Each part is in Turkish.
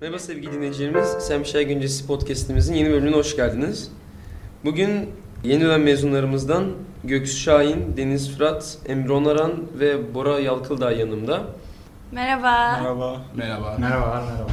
Merhaba sevgili dinleyicilerimiz. Semşer Güncesi Podcast'imizin yeni bölümüne hoş geldiniz. Bugün yeni dönem mezunlarımızdan Göksu Şahin, Deniz Fırat, Emre Onaran ve Bora Yalkıldağ yanımda. Merhaba. Merhaba. Merhaba. Merhaba, merhaba.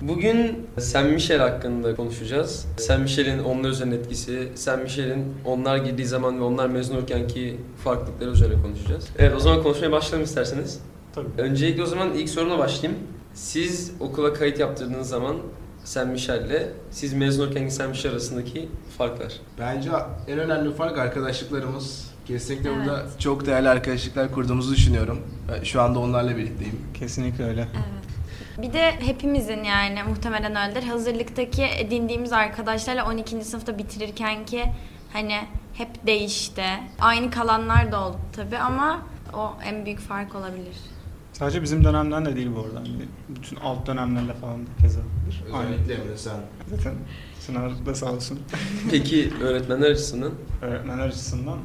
Bugün Saint Michel hakkında konuşacağız. Saint Michel'in onlar üzerine etkisi, Saint Michel'in onlar girdiği zaman ve onlar mezun olurkenki farklılıkları üzerine konuşacağız. Evet o zaman konuşmaya başlayalım isterseniz. Tabii. Öncelikle o zaman ilk soruna başlayayım. Siz okula kayıt yaptırdığınız zaman Saint Michel'le siz mezun olurkenki Saint Michel arasındaki farklar. Bence en önemli fark arkadaşlıklarımız. Kesinlikle Evet. burada çok değerli arkadaşlıklar kurduğumuzu düşünüyorum. Şu anda onlarla birlikteyim. Kesinlikle öyle. Evet. Bir de hepimizin yani muhtemelen öyledir. Hazırlıktaki edindiğimiz arkadaşlarla 12. sınıfta bitirirken ki hani hep değişti. Aynı kalanlar da oldu tabii ama o en büyük fark olabilir. Sadece bizim dönemden de değil bu arada. Hani bütün alt dönemlerle falan da keza. Özellikle Emre sen. Zaten Sınav da sağ olsun. Peki öğretmenler açısından? Öğretmenler açısından.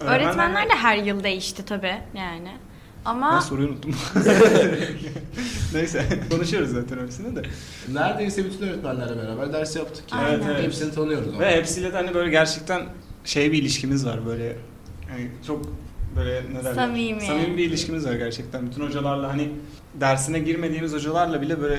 Öğretmenler de her yıl değişti tabii yani. Ben Ama soruyu unuttum. Neyse konuşuyoruz zaten öylesine de. Neredeyse bütün öğretmenlerle beraber ders yaptık. Yani. Aynen. Evet, evet. Hepsini tanıyoruz ama. Ve hepsiyle de hani böyle gerçekten şey bir ilişkimiz var böyle. Hani çok böyle ne derler? Samimi. Samimi bir ilişkimiz var gerçekten. Bütün hocalarla hani dersine girmediğimiz hocalarla bile böyle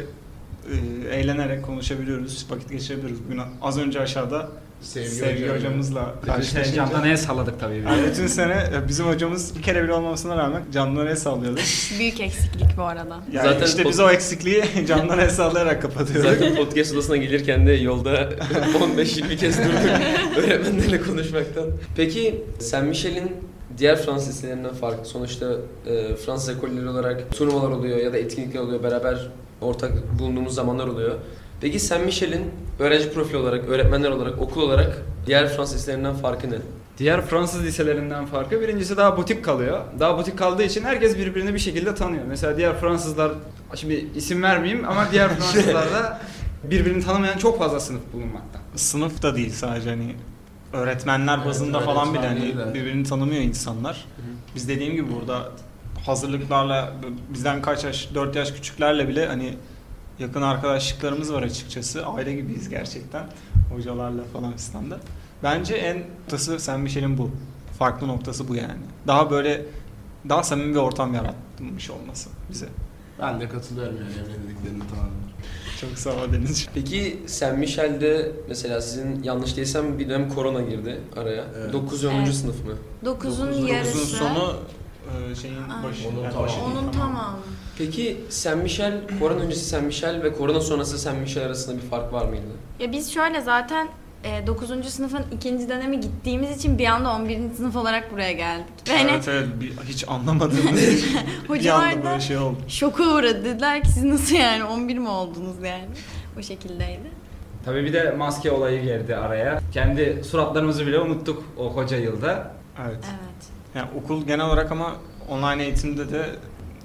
e, eğlenerek konuşabiliyoruz, vakit geçirebiliyoruz. Bugün az önce aşağıda Sevgi, Sevgi, hocam. hocamızla karşılaşınca. camdan el salladık tabii. Yani bütün sene e, bizim hocamız bir kere bile olmamasına rağmen camdan el sallıyordu. büyük eksiklik bu arada. Yani Zaten işte pod- biz o eksikliği camdan el sallayarak kapatıyoruz. Zaten podcast odasına gelirken de yolda 15-20 kez durduk öğretmenlerle konuşmaktan. Peki Saint Michel'in diğer Fransız liselerinden farklı. Sonuçta e, Fransız ekolleri olarak turnuvalar oluyor ya da etkinlikler oluyor. Beraber ortak bulunduğumuz zamanlar oluyor. Peki Saint Michel'in öğrenci profili olarak, öğretmenler olarak, okul olarak diğer Fransız liselerinden farkı ne? Diğer Fransız liselerinden farkı birincisi daha butik kalıyor. Daha butik kaldığı için herkes birbirini bir şekilde tanıyor. Mesela diğer Fransızlar, şimdi isim vermeyeyim ama diğer Fransızlarda birbirini tanımayan çok fazla sınıf bulunmakta. Sınıf da değil sadece hani öğretmenler Evet, bazında falan bile hani birbirini tanımıyor insanlar. Biz dediğim gibi burada hazırlıklarla bizden kaç yaş, 4 yaş küçüklerle bile hani yakın arkadaşlıklarımız var açıkçası. Aile gibiyiz gerçekten. Hocalarla falan filan da. Bence en noktası Sen Michel'in bu. Farklı noktası bu yani. Daha böyle daha samimi bir ortam yaratmış olması bize. Ben de katılıyorum yani Emre dediklerine tamamen. Çok sağ ol Denizciğim. Peki Saint Michel'de mesela sizin yanlış değilsem bir dönem korona girdi araya. Evet. 9 ve 10. Evet. sınıf mı? 9'un Dokuzun yarısı. Uzun sonu e, şeyin Aa. başı. Onun yani başı değil, Onun tamamı. Peki Saint Michel, korona öncesi Saint Michel ve korona sonrası Saint Michel arasında bir fark var mıydı? Ya biz şöyle zaten e, 9. sınıfın ikinci dönemi gittiğimiz için bir anda 11. sınıf olarak buraya geldik. Ve hani Evet evet bir, hiç anlamadığımız hocalar da şey oldu. şoka uğradı. Dediler ki siz nasıl yani 11 mi oldunuz yani? O şekildeydi. Tabii bir de maske olayı girdi araya. Kendi suratlarımızı bile unuttuk o koca yılda. Evet. Evet. Yani okul genel olarak ama online eğitimde de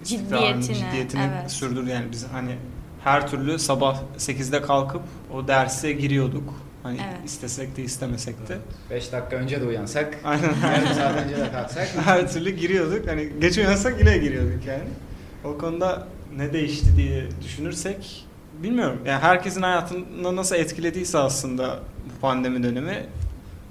Ciddiyetini, ciddiyetini evet. sürdür yani biz hani her türlü sabah 8'de kalkıp o derse giriyorduk. Hani Evet. istesek de istemesek de. 5 dakika önce de uyansak, Aynen. yarım saat önce de kalksak. her türlü giriyorduk. Hani geç uyansak yine giriyorduk yani. O konuda ne değişti diye düşünürsek bilmiyorum. Yani herkesin hayatında nasıl etkilediyse aslında bu pandemi dönemi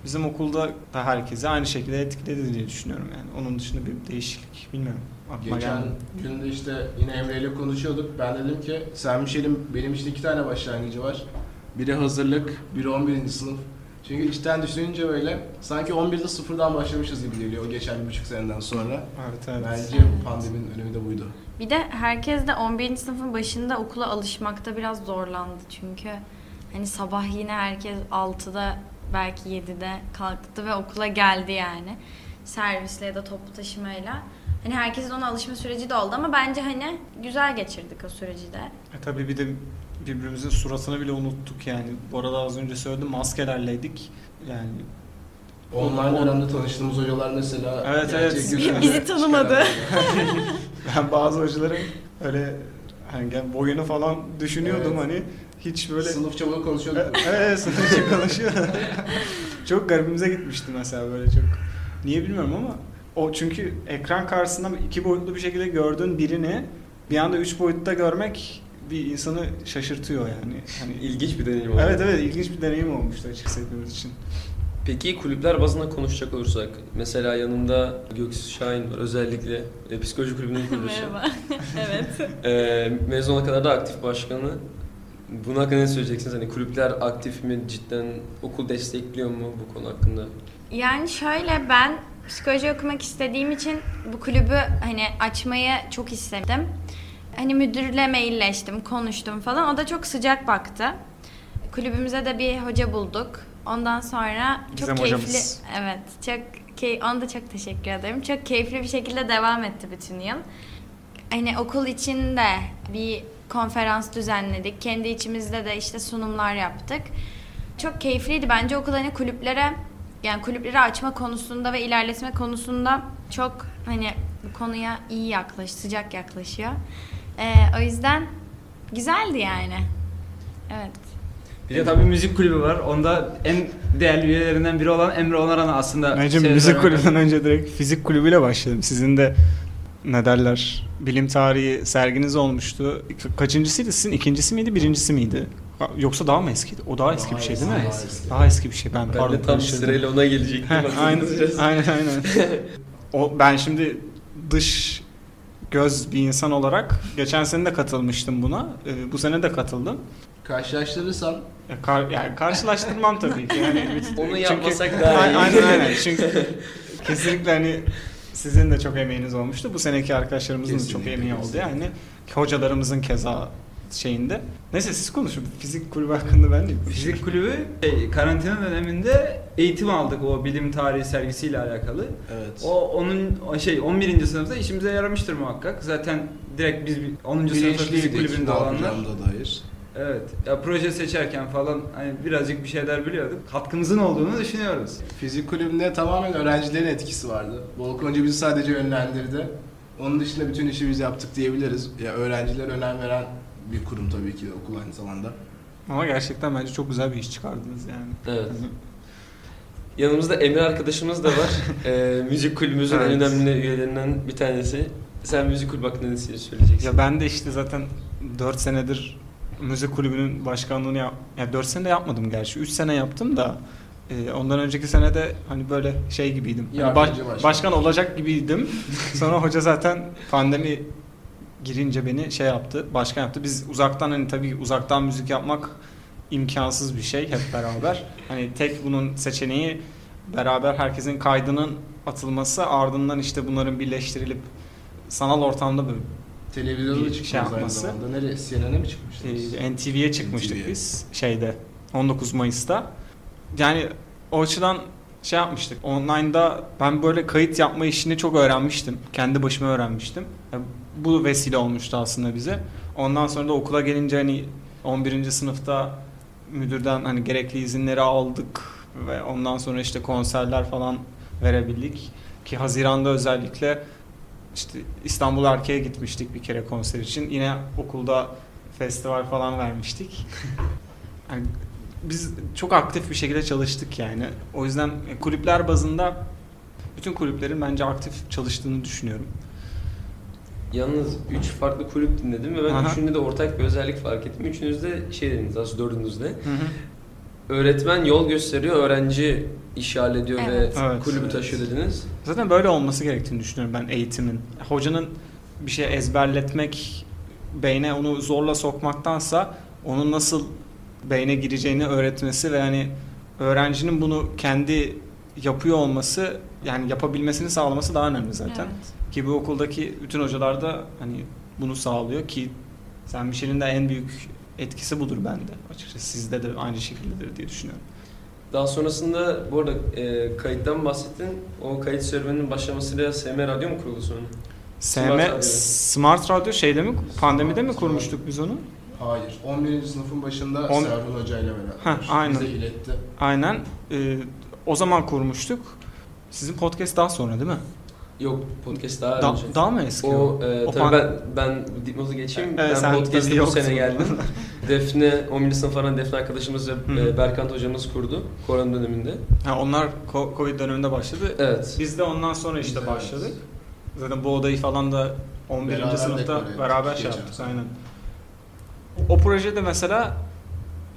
bizim okulda da herkese aynı şekilde etkiledi diye düşünüyorum yani. Onun dışında bir değişiklik bilmiyorum. Aklıma Geçen gelmedi. gün de işte yine Emre ile konuşuyorduk. Ben dedim ki Saint Michel'in benim işte iki tane başlangıcı var. Biri hazırlık, biri 11. sınıf. Çünkü içten düşününce böyle sanki 11'de sıfırdan başlamışız gibi geliyor o geçen bir buçuk seneden sonra. Evet evet. Bence pandeminin önemi de buydu. Bir de herkes de 11. sınıfın başında okula alışmakta biraz zorlandı. Çünkü hani sabah yine herkes 6'da belki 7'de kalktı ve okula geldi yani. Servisle ya da toplu taşımayla. Hani herkesin ona alışma süreci de oldu ama bence hani güzel geçirdik o süreci de. E tabii bir de birbirimizin suratını bile unuttuk yani. Bu arada az önce söyledim maskelerleydik. Yani Online dönemde tanıştığımız hocalar mesela Evet, evet. Bizi tanımadı. ben bazı hocaların öyle hani gel- boyunu falan düşünüyordum Evet. hani hiç böyle Sınıf çabuk konuşuyorduk. Evet, evet sınıfça konuşuyor. çok garibimize gitmişti mesela böyle çok. Niye bilmiyorum ama o çünkü ekran karşısında iki boyutlu bir şekilde gördüğün birini bir anda üç boyutta görmek bir insanı şaşırtıyor yani. Hani İlginç bir deneyim oldu. Evet evet ilginç bir deneyim olmuştu açıkçası hepimiz için. Peki kulüpler bazında konuşacak olursak, mesela yanında Göksu Şahin var özellikle e, psikoloji kulübünün kurucusu. Merhaba. evet. E, mezun olana kadar da aktif başkanı. Bunun hakkında ne söyleyeceksiniz? Hani kulüpler aktif mi cidden, okul destekliyor mu bu konu hakkında? Yani şöyle ben psikoloji okumak istediğim için bu kulübü hani açmayı çok istedim. Hani müdürle mailleştim, konuştum falan. O da çok sıcak baktı. Kulübümüze de bir hoca bulduk. Ondan sonra çok Gizem keyifli. hocamız. Evet, çok key, ona da çok teşekkür ederim. Çok keyifli bir şekilde devam etti bütün yıl. Hani okul içinde bir konferans düzenledik. Kendi içimizde de işte sunumlar yaptık. Çok keyifliydi. Bence okul hani kulüplere yani kulüpleri açma konusunda ve ilerletme konusunda çok hani bu konuya iyi yaklaş, sıcak yaklaşıyor. Ee, o yüzden güzeldi yani. Evet. Bir de tabii müzik kulübü var. Onda en değerli üyelerinden biri olan Emre Onaran'a aslında Bence şey müzik kulübünden önce direkt fizik kulübüyle başladım. Sizin de ne derler bilim tarihi serginiz olmuştu. Kaçıncısıydı sizin? ikincisi miydi, birincisi miydi? Yoksa daha mı eskiydi? O daha eski bir şey değil mi? Daha eski. Daha eski bir şey. Ben, Ben pardon de tam karıştırdım. sırayla ona gelecektim. Heh, aynen, aynen aynen. o, ben şimdi dış göz bir insan olarak geçen sene de katılmıştım buna. Ee, bu sene de katıldım. Karşılaştırırsan Ya kar- yani karşılaştırmam tabii ki. Yani Onu Çünkü- yapmasak daha iyi. Aynen aynen. Çünkü kesinlikle hani sizin de çok emeğiniz olmuştu. Bu seneki arkadaşlarımızın da çok Kesinlikle, emeği oldu. kesinlikle. Yani hocalarımızın keza şeyinde. Neyse siz konuşun. Fizik kulübü hakkında ben de Fizik kulübü şey, karantina döneminde eğitim aldık o bilim tarihi sergisiyle alakalı. evet. O onun o şey 11. sınıfta işimize yaramıştır muhakkak. Zaten direkt biz bir 10. sınıfta fizik kulübünde olanlar. dair. Evet. Ya proje seçerken falan hani birazcık bir şeyler biliyorduk. Katkımızın olduğunu düşünüyoruz. Fizik kulübünde tamamen öğrencilerin etkisi vardı. Volkan bizi sadece yönlendirdi. Onun dışında bütün işi biz yaptık diyebiliriz. Ya öğrenciler önem veren bir kurum tabii ki de okul aynı zamanda. Ama gerçekten bence çok güzel bir iş çıkardınız yani. Evet. Yanımızda Emre arkadaşımız da var. Ee, müzik kulübümüzün en Evet. önemli üyelerinden bir tanesi. Sen müzik kulübü hakkında ne söyleyeceksin? Ya ben de işte zaten 4 senedir müzik kulübünün başkanlığını yap ya 4 sene de yapmadım gerçi. 3 sene yaptım da e, ondan önceki sene de hani böyle şey gibiydim. Hani baş- başkan olacak gibiydim. Sonra hoca zaten pandemi girince beni şey yaptı, başkan yaptı. Biz uzaktan hani tabii uzaktan müzik yapmak imkansız bir şey hep beraber. Hani tek bunun seçeneği beraber herkesin kaydının atılması ardından işte bunların birleştirilip sanal ortamda böyle Televizyonda Bir şey aynı yapması. zamanda. Nereye? CNN'e mi çıkmıştınız? e, NTV'ye çıkmıştık NTV'ye. biz şeyde 19 Mayıs'ta. Yani o açıdan şey yapmıştık. Online'da ben böyle kayıt yapma işini çok öğrenmiştim. Kendi başıma öğrenmiştim. Yani bu vesile olmuştu aslında bize. Ondan sonra da okula gelince hani 11. sınıfta müdürden hani gerekli izinleri aldık ve ondan sonra işte konserler falan verebildik. Ki Haziran'da özellikle işte İstanbul Erkeğe gitmiştik bir kere konser için. Yine okulda festival falan vermiştik. Yani biz çok aktif bir şekilde çalıştık yani. O yüzden kulüpler bazında bütün kulüplerin bence aktif çalıştığını düşünüyorum. Yalnız 3 farklı kulüp dinledim ve ben Aha. üçünde de ortak bir özellik fark ettim. Üçünüz de şey dediniz aslında dördünüz de. Öğretmen yol gösteriyor, öğrenci iş hallediyor Evet. ve Evet. kulübü Evet. taşıyor dediniz. Zaten böyle olması gerektiğini düşünüyorum ben eğitimin. Hocanın bir şey ezberletmek, beyne onu zorla sokmaktansa onun nasıl beyne gireceğini öğretmesi ve hani öğrencinin bunu kendi yapıyor olması yani yapabilmesini sağlaması daha önemli zaten. Evet. Ki bu okuldaki bütün hocalar da hani bunu sağlıyor ki sen Michel'in de en büyük etkisi budur bende. Açıkçası sizde de aynı şekildedir diye düşünüyorum. Daha sonrasında bu arada e, kayıttan bahsettin. O kayıt serüveninin başlamasıyla SM Radyo mu kuruldu sonra? SM Smart Radyo. Smart Radyo şeyde mi pandemide mi kurmuştuk biz onu? Hayır. 11. sınıfın başında On- Serhun Hoca ile beraber. Heh, aynen. Bize iletti. Aynen. Ee, o zaman kurmuştuk. Sizin podcast daha sonra değil mi? Yok podcast daha Da- önce. daha mı eski o? E, O tabii pan- ben ben bu dipnotu geçeyim. Evet, ben podcast'e bu sene geldim. Defne, 11. sınıf falan Defne arkadaşımız ve e, Berkant hocamız kurdu korona döneminde. Ha, onlar Covid döneminde başladı. Evet. Biz de ondan sonra işte de başladık. Zaten bu odayı falan da 11. Beraber sınıfta beraber şey geçen yaptık sene. aynen. O projede mesela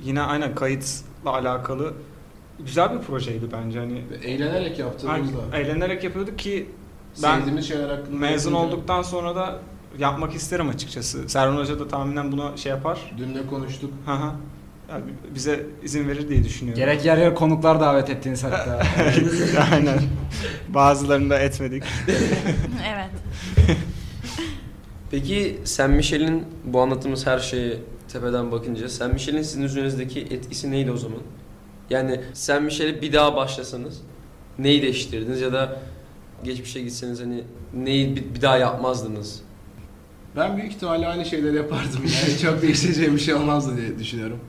yine aynen kayıtla alakalı güzel bir projeydi bence hani. Eğlenerek yaptığımızda. Eğlenerek yapıyorduk ki ben Sevdiğimiz şeyler hakkında mezun yapınca- olduktan sonra da yapmak isterim açıkçası. Serhan Hoca da tahminen buna şey yapar. Dün de konuştuk. Hı hı. Yani bize izin verir diye düşünüyorum. Gerek yer yer konuklar davet ettiğiniz hatta. Aynen. Bazılarını da etmedik. evet. Peki Sen Michel'in bu anlattığımız her şeye tepeden bakınca Sen Michel'in sizin üzerinizdeki etkisi neydi o zaman? Yani Sen Michel'e bir daha başlasanız neyi değiştirdiniz ya da geçmişe gitseniz hani neyi bir, bir daha yapmazdınız? Ben büyük ihtimalle aynı şeyleri yapardım yani çok değişeceğim bir şey olmazdı diye düşünüyorum.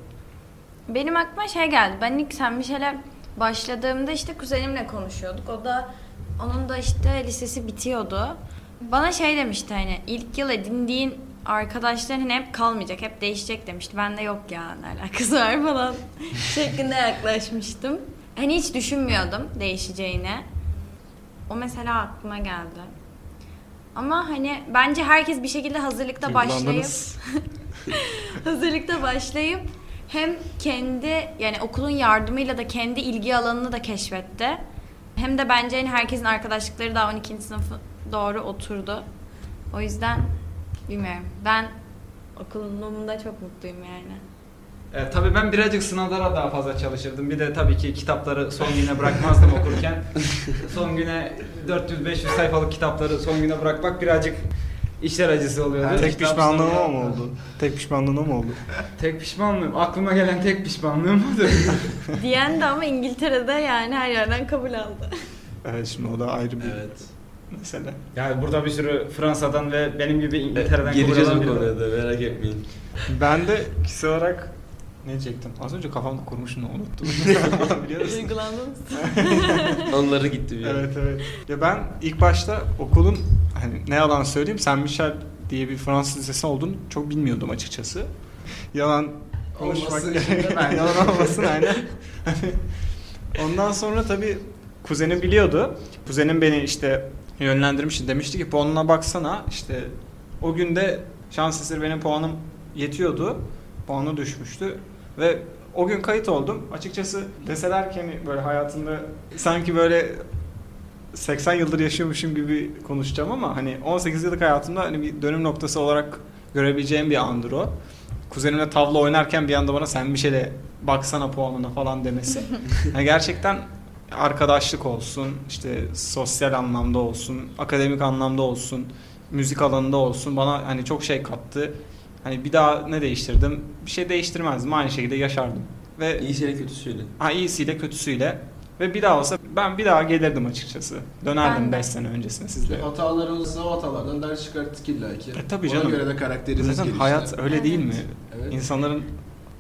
Benim aklıma şey geldi. Ben ilk Sen Michel'e başladığımda işte kuzenimle konuşuyorduk. O da onun da işte lisesi bitiyordu. Bana şey demişti hani ilk yıl edindiğin arkadaşların hani hep kalmayacak, hep değişecek demişti. Ben de yok ya ne alakası var falan şeklinde yaklaşmıştım. Hani hiç düşünmüyordum değişeceğini. O mesela aklıma geldi. Ama hani bence herkes bir şekilde hazırlıkta başlayıp hazırlıkta başlayıp hem kendi yani okulun yardımıyla da kendi ilgi alanını da keşfetti. Hem de bence hani herkesin arkadaşlıkları daha 12. sınıfı doğru oturdu. O yüzden bilmiyorum. Ben okulumda çok mutluyum yani. E, tabii ben birazcık sınavlara daha fazla çalışırdım. Bir de tabii ki kitapları son güne bırakmazdım okurken. son güne 400-500 sayfalık kitapları son güne bırakmak birazcık işler acısı oluyordu. Evet. Tek pişmanlığım o mu oldu? Tek pişmanlığım o mu oldu? Tek pişmanlığım, aklıma gelen tek pişmanlığım odur. Diyen de ama İngiltere'de yani her yerden kabul aldı. Evet şimdi o da ayrı bir Evet. mesele. yani burada bir sürü Fransa'dan ve benim gibi İngiltere'den Geleceğiz kabul bu konuya da merak etmeyin. Ben de kişisel olarak ne diyecektim? Az önce kafamda kurmuşum da unuttum. Biliyor musun? Duygulandınız. Anıları gitti bir Evet evet. Ya ben ilk başta okulun hani ne yalan söyleyeyim Saint Michel diye bir Fransız lisesi olduğunu çok bilmiyordum açıkçası. Yalan konuşmak. Yalan olmasın aynen. Hani Ondan sonra tabii kuzenim biliyordu. Kuzenim beni işte yönlendirmişti. Demişti ki puanına baksana işte o günde şans eseri benim puanım yetiyordu. Puanı düşmüştü ve o gün kayıt oldum. Açıkçası deseler ki hani böyle hayatında sanki böyle 80 yıldır yaşıyormuşum gibi konuşacağım ama hani 18 yıllık hayatımda hani bir dönüm noktası olarak görebileceğim bir andır o. Kuzenimle tavla oynarken bir anda bana sen bir şeyle baksana puanına falan demesi. Yani gerçekten arkadaşlık olsun, işte sosyal anlamda olsun, akademik anlamda olsun, müzik alanında olsun bana hani çok şey kattı. Hani bir daha ne değiştirdim? Bir şey değiştirmezdim. Aynı şekilde yaşardım. Ve İyisiyle kötüsüyle. Ha iyisiyle kötüsüyle. Ve bir daha olsa ben bir daha gelirdim açıkçası. Dönerdim Ben de. 5 sene öncesine sizle. Hatalarımızda o hatalardan ders çıkarttık illa ki. E, tabii Ona canım. göre de karakterimiz Zaten gelişti. hayat öyle değil mi? Evet. İnsanların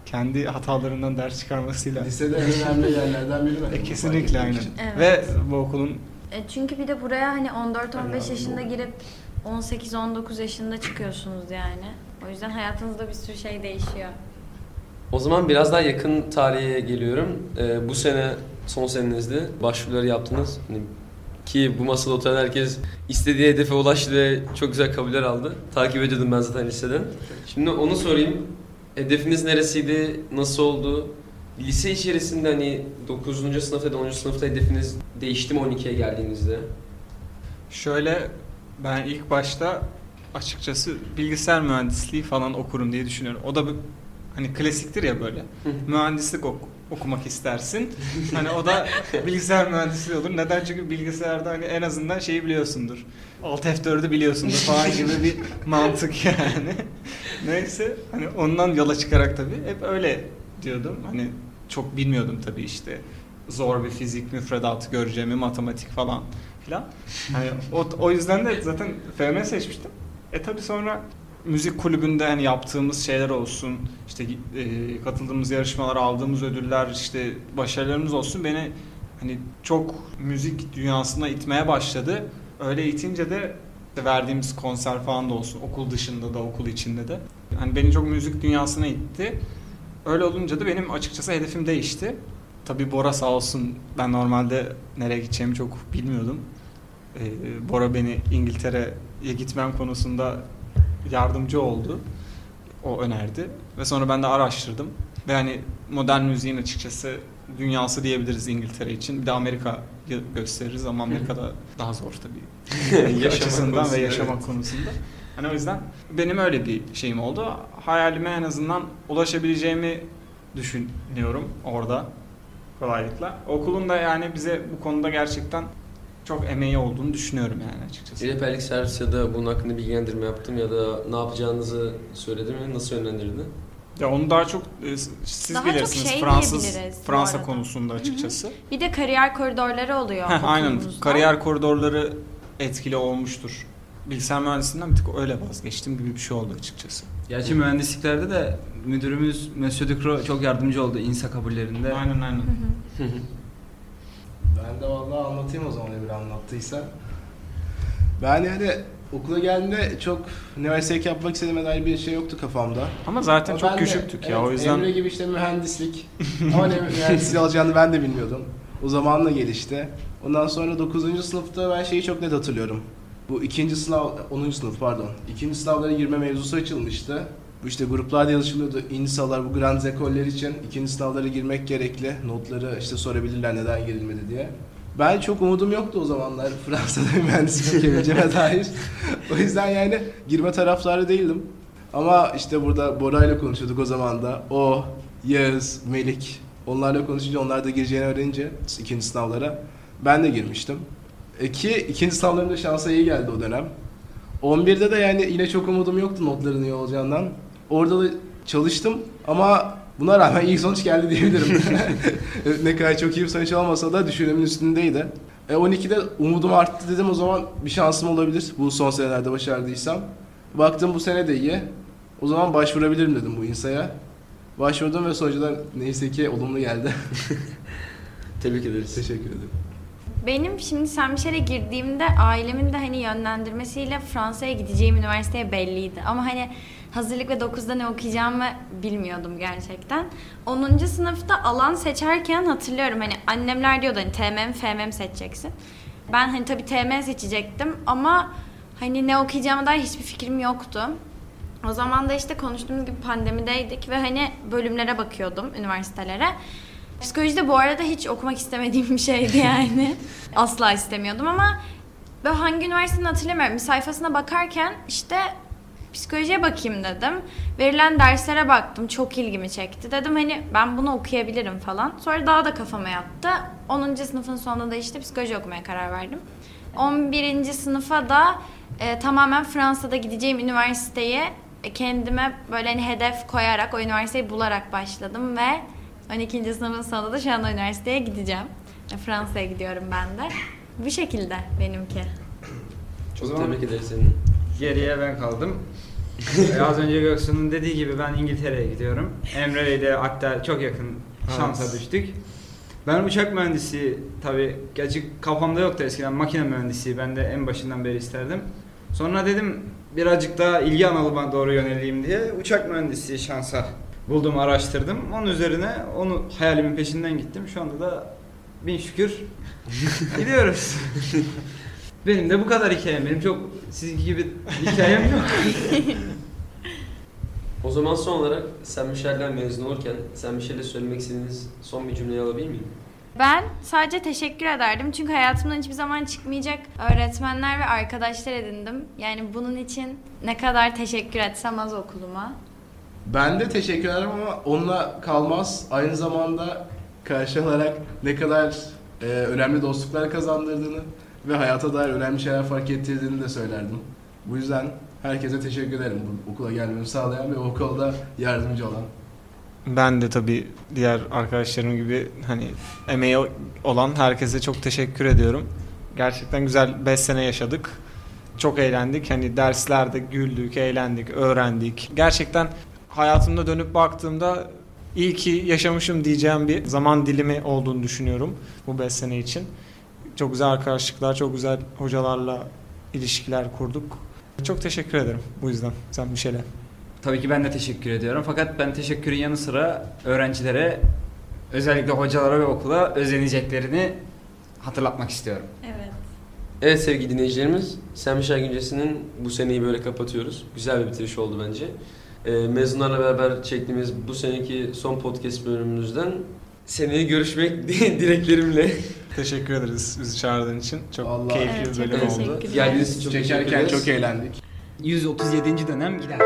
kendi hatalarından ders çıkarmasıyla. Lisede en önemli yerlerden biri E, kesinlikle aynen. Evet. Ve bu okulun E çünkü bir de buraya hani 14-15 Önemli yaşında girip 18-19 yaşında çıkıyorsunuz yani. O yüzden hayatınızda bir sürü şey değişiyor. O zaman biraz daha yakın tarihe geliyorum. Ee, bu sene son senenizde başvuruları yaptınız. Hani ki bu masada oturan herkes istediği hedefe ulaştı ve çok güzel kabuller aldı. Takip ediyordum ben zaten liseden. Şimdi onu sorayım. Hedefiniz neresiydi? Nasıl oldu? Lise içerisinde hani 9. sınıfta ya da 10. sınıfta hedefiniz değişti mi 12'ye geldiğinizde? şöyle ben ilk başta açıkçası bilgisayar mühendisliği falan okurum diye düşünüyorum. O da bir hani klasiktir ya böyle. Mühendislik ok- okumak istersin. Hani o da bilgisayar mühendisliği olur. Neden? Çünkü bilgisayarda hani en azından şeyi biliyorsundur. Alt F4'ü biliyorsundur falan gibi bir mantık yani. Neyse hani ondan yola çıkarak tabii hep öyle diyordum. Hani çok bilmiyordum tabii işte zor bir fizik müfredatı göreceğimi, matematik falan filan. Hani o, o yüzden de zaten FM seçmiştim. E tabii sonra müzik kulübünde hani yaptığımız şeyler olsun, işte e, katıldığımız yarışmalar, aldığımız ödüller, işte başarılarımız olsun beni hani çok müzik dünyasına itmeye başladı. Öyle itince de verdiğimiz konser falan da olsun, okul dışında da, okul içinde de. Hani beni çok müzik dünyasına itti. Öyle olunca da benim açıkçası hedefim değişti. Tabii Bora sağ olsun ben normalde nereye gideceğimi çok bilmiyordum. Ee, Bora beni İngiltere'ye gitmem konusunda yardımcı oldu. o önerdi. Ve sonra ben de araştırdım. Ve hani modern müziğin açıkçası dünyası diyebiliriz İngiltere için. Bir de Amerika'yı gösteririz ama Amerika'da daha zor tabii. Yaşamak ve yaşamak evet. konusunda. Hani o yüzden benim öyle bir şeyim oldu. Hayalime en azından ulaşabileceğimi düşünüyorum orada kolaylıkla. Okulun da yani bize bu konuda gerçekten çok emeği olduğunu düşünüyorum yani açıkçası. Rehberlik servis ya da bunun hakkında bilgilendirme yaptım ya da ne yapacağınızı söyledi mi? Nasıl yönlendirdi? Ya onu daha çok e, siz Daha çok bilirsiniz şey Fransız Fransa arada. konusunda açıkçası. Bir de kariyer koridorları oluyor Heh, aynen kariyer koridorları etkili olmuştur. Bilgisayar mühendisliğinden bir tık öyle vazgeçtim gibi bir şey oldu açıkçası. Gerçi mühendisliklerde de müdürümüz Monsieur Ducro çok yardımcı oldu insa kabullerinde. Aynen aynen. Hı hı. Ben de vallahi anlatayım o zaman Emre anlattıysa. Ben yani okula geldiğimde çok üniversitelik yapmak istediğime dair bir şey yoktu kafamda. Ama zaten Ama çok ben de- küçüktük ya evet, o yüzden. Emre gibi işte mühendislik. Ama ne mühendisliği alacağını ben de bilmiyordum. O zamanla gelişti. Ondan sonra 9. sınıfta ben şeyi çok net hatırlıyorum. Bu ikinci sınav, 10. sınıf pardon. İkinci sınavlara girme mevzusu açılmıştı. Bu işte gruplarda yazışılıyordu. İnsalar bu grand ekoller için ikinci sınavlara girmek gerekli. Notları işte sorabilirler neden girilmedi diye. Ben çok umudum yoktu o zamanlar Fransa'da mühendislik yapabileceğime dair. O yüzden yani girme taraftarı değildim. Ama işte burada Bora'yla konuşuyorduk o zaman da. O, Yağız, Melik. Onlarla konuşunca onlar da gireceğini öğrenince ikinci sınavlara ben de girmiştim. E ki ikinci sınavlarımda şansa iyi geldi o dönem. 11'de de yani yine çok umudum yoktu notların iyi olacağından. Orada da çalıştım ama buna rağmen iyi sonuç geldi diyebilirim. ne kadar çok iyi bir sonuç olmasa da düşünemin üstündeydi. E 12'de umudum arttı dedim o zaman bir şansım olabilir bu son senelerde başardıysam. Baktım bu sene de iyi. O zaman başvurabilirim dedim bu insaya. Başvurdum ve sonuçlar neyse ki olumlu geldi. Tebrik ederiz. Teşekkür ederim. Benim şimdi Saint Michel'e girdiğimde ailemin de hani yönlendirmesiyle Fransa'ya gideceğim üniversiteye belliydi. Ama hani hazırlık ve 9'da ne okuyacağımı bilmiyordum gerçekten. 10. sınıfta alan seçerken hatırlıyorum hani annemler diyordu hani TM mi FM mi seçeceksin. Ben hani tabii TM seçecektim ama hani ne okuyacağıma dair hiçbir fikrim yoktu. O zaman da işte konuştuğumuz gibi pandemideydik ve hani bölümlere bakıyordum üniversitelere. Psikoloji de bu arada hiç okumak istemediğim bir şeydi yani. Asla istemiyordum ama böyle hangi üniversiteni hatırlamıyorum. Sayfasına bakarken işte psikolojiye bakayım dedim. Verilen derslere baktım. Çok ilgimi çekti. Dedim hani ben bunu okuyabilirim falan. Sonra daha da kafama yattı. 10. sınıfın sonunda da işte psikoloji okumaya karar verdim. 11. sınıfa da e, tamamen Fransa'da gideceğim üniversiteyi e, kendime böyle hani hedef koyarak o üniversiteyi bularak başladım ve 12. sınıfın sonunda da şu anda üniversiteye gideceğim. Fransa'ya gidiyorum ben de. Bu şekilde benimki. Çok zaman- tebrik ederiz seni. Geriye ben kaldım. Ee, Az önce Göksu'nun dediği gibi ben İngiltere'ye gidiyorum. Emre ile hatta çok yakın şansa Evet. düştük. Ben uçak mühendisi tabii gerçi kafamda yoktu eskiden makine mühendisi ben de en başından beri isterdim. Sonra dedim birazcık daha ilgi alanıma doğru yöneleyim diye uçak mühendisi şansa buldum araştırdım. Onun üzerine onu hayalimin peşinden gittim. Şu anda da bin şükür gidiyoruz. Benim de bu kadar hikayem. Benim çok sizinki gibi hikayem yok. O zaman son olarak Sen Michel'den mezun olurken Sen Michel'e söylemek istediğiniz son bir cümleyi alabilir miyim? Ben sadece teşekkür ederdim çünkü hayatımdan hiçbir zaman çıkmayacak öğretmenler ve arkadaşlar edindim. Yani bunun için ne kadar teşekkür etsem az okuluma. Ben de teşekkür ederim ama onunla kalmaz. Aynı zamanda karşı olarak ne kadar e, önemli dostluklar kazandırdığını ve hayata dair önemli şeyler fark ettirdiğini de söylerdim. Bu yüzden herkese teşekkür ederim bu okula gelmemi sağlayan ve okulda yardımcı olan. Ben de tabii diğer arkadaşlarım gibi hani emeği olan herkese çok teşekkür ediyorum. Gerçekten güzel 5 sene yaşadık. Çok eğlendik. Hani derslerde güldük, eğlendik, öğrendik. Gerçekten hayatımda dönüp baktığımda iyi ki yaşamışım diyeceğim bir zaman dilimi olduğunu düşünüyorum bu 5 sene için. Çok güzel arkadaşlıklar, çok güzel hocalarla ilişkiler kurduk. Çok teşekkür ederim bu yüzden sen Michel'e. Tabii ki ben de teşekkür ediyorum. Fakat ben teşekkürün yanı sıra öğrencilere özellikle hocalara ve okula özeneceklerini hatırlatmak istiyorum. Evet. Evet sevgili dinleyicilerimiz, Sen Michel Güncesi'nin bu seneyi böyle kapatıyoruz. Güzel bir bitiriş oldu bence. E, mezunlarla beraber çektiğimiz bu seneki son podcast bölümümüzden seneye görüşmek dileklerimle. Teşekkür ederiz bizi çağırdığın için. Çok Vallahi- keyifli Evet, bir bölüm oldu. Geldiğiniz için çok Çekerken çok eğlendik. 137. dönem gider.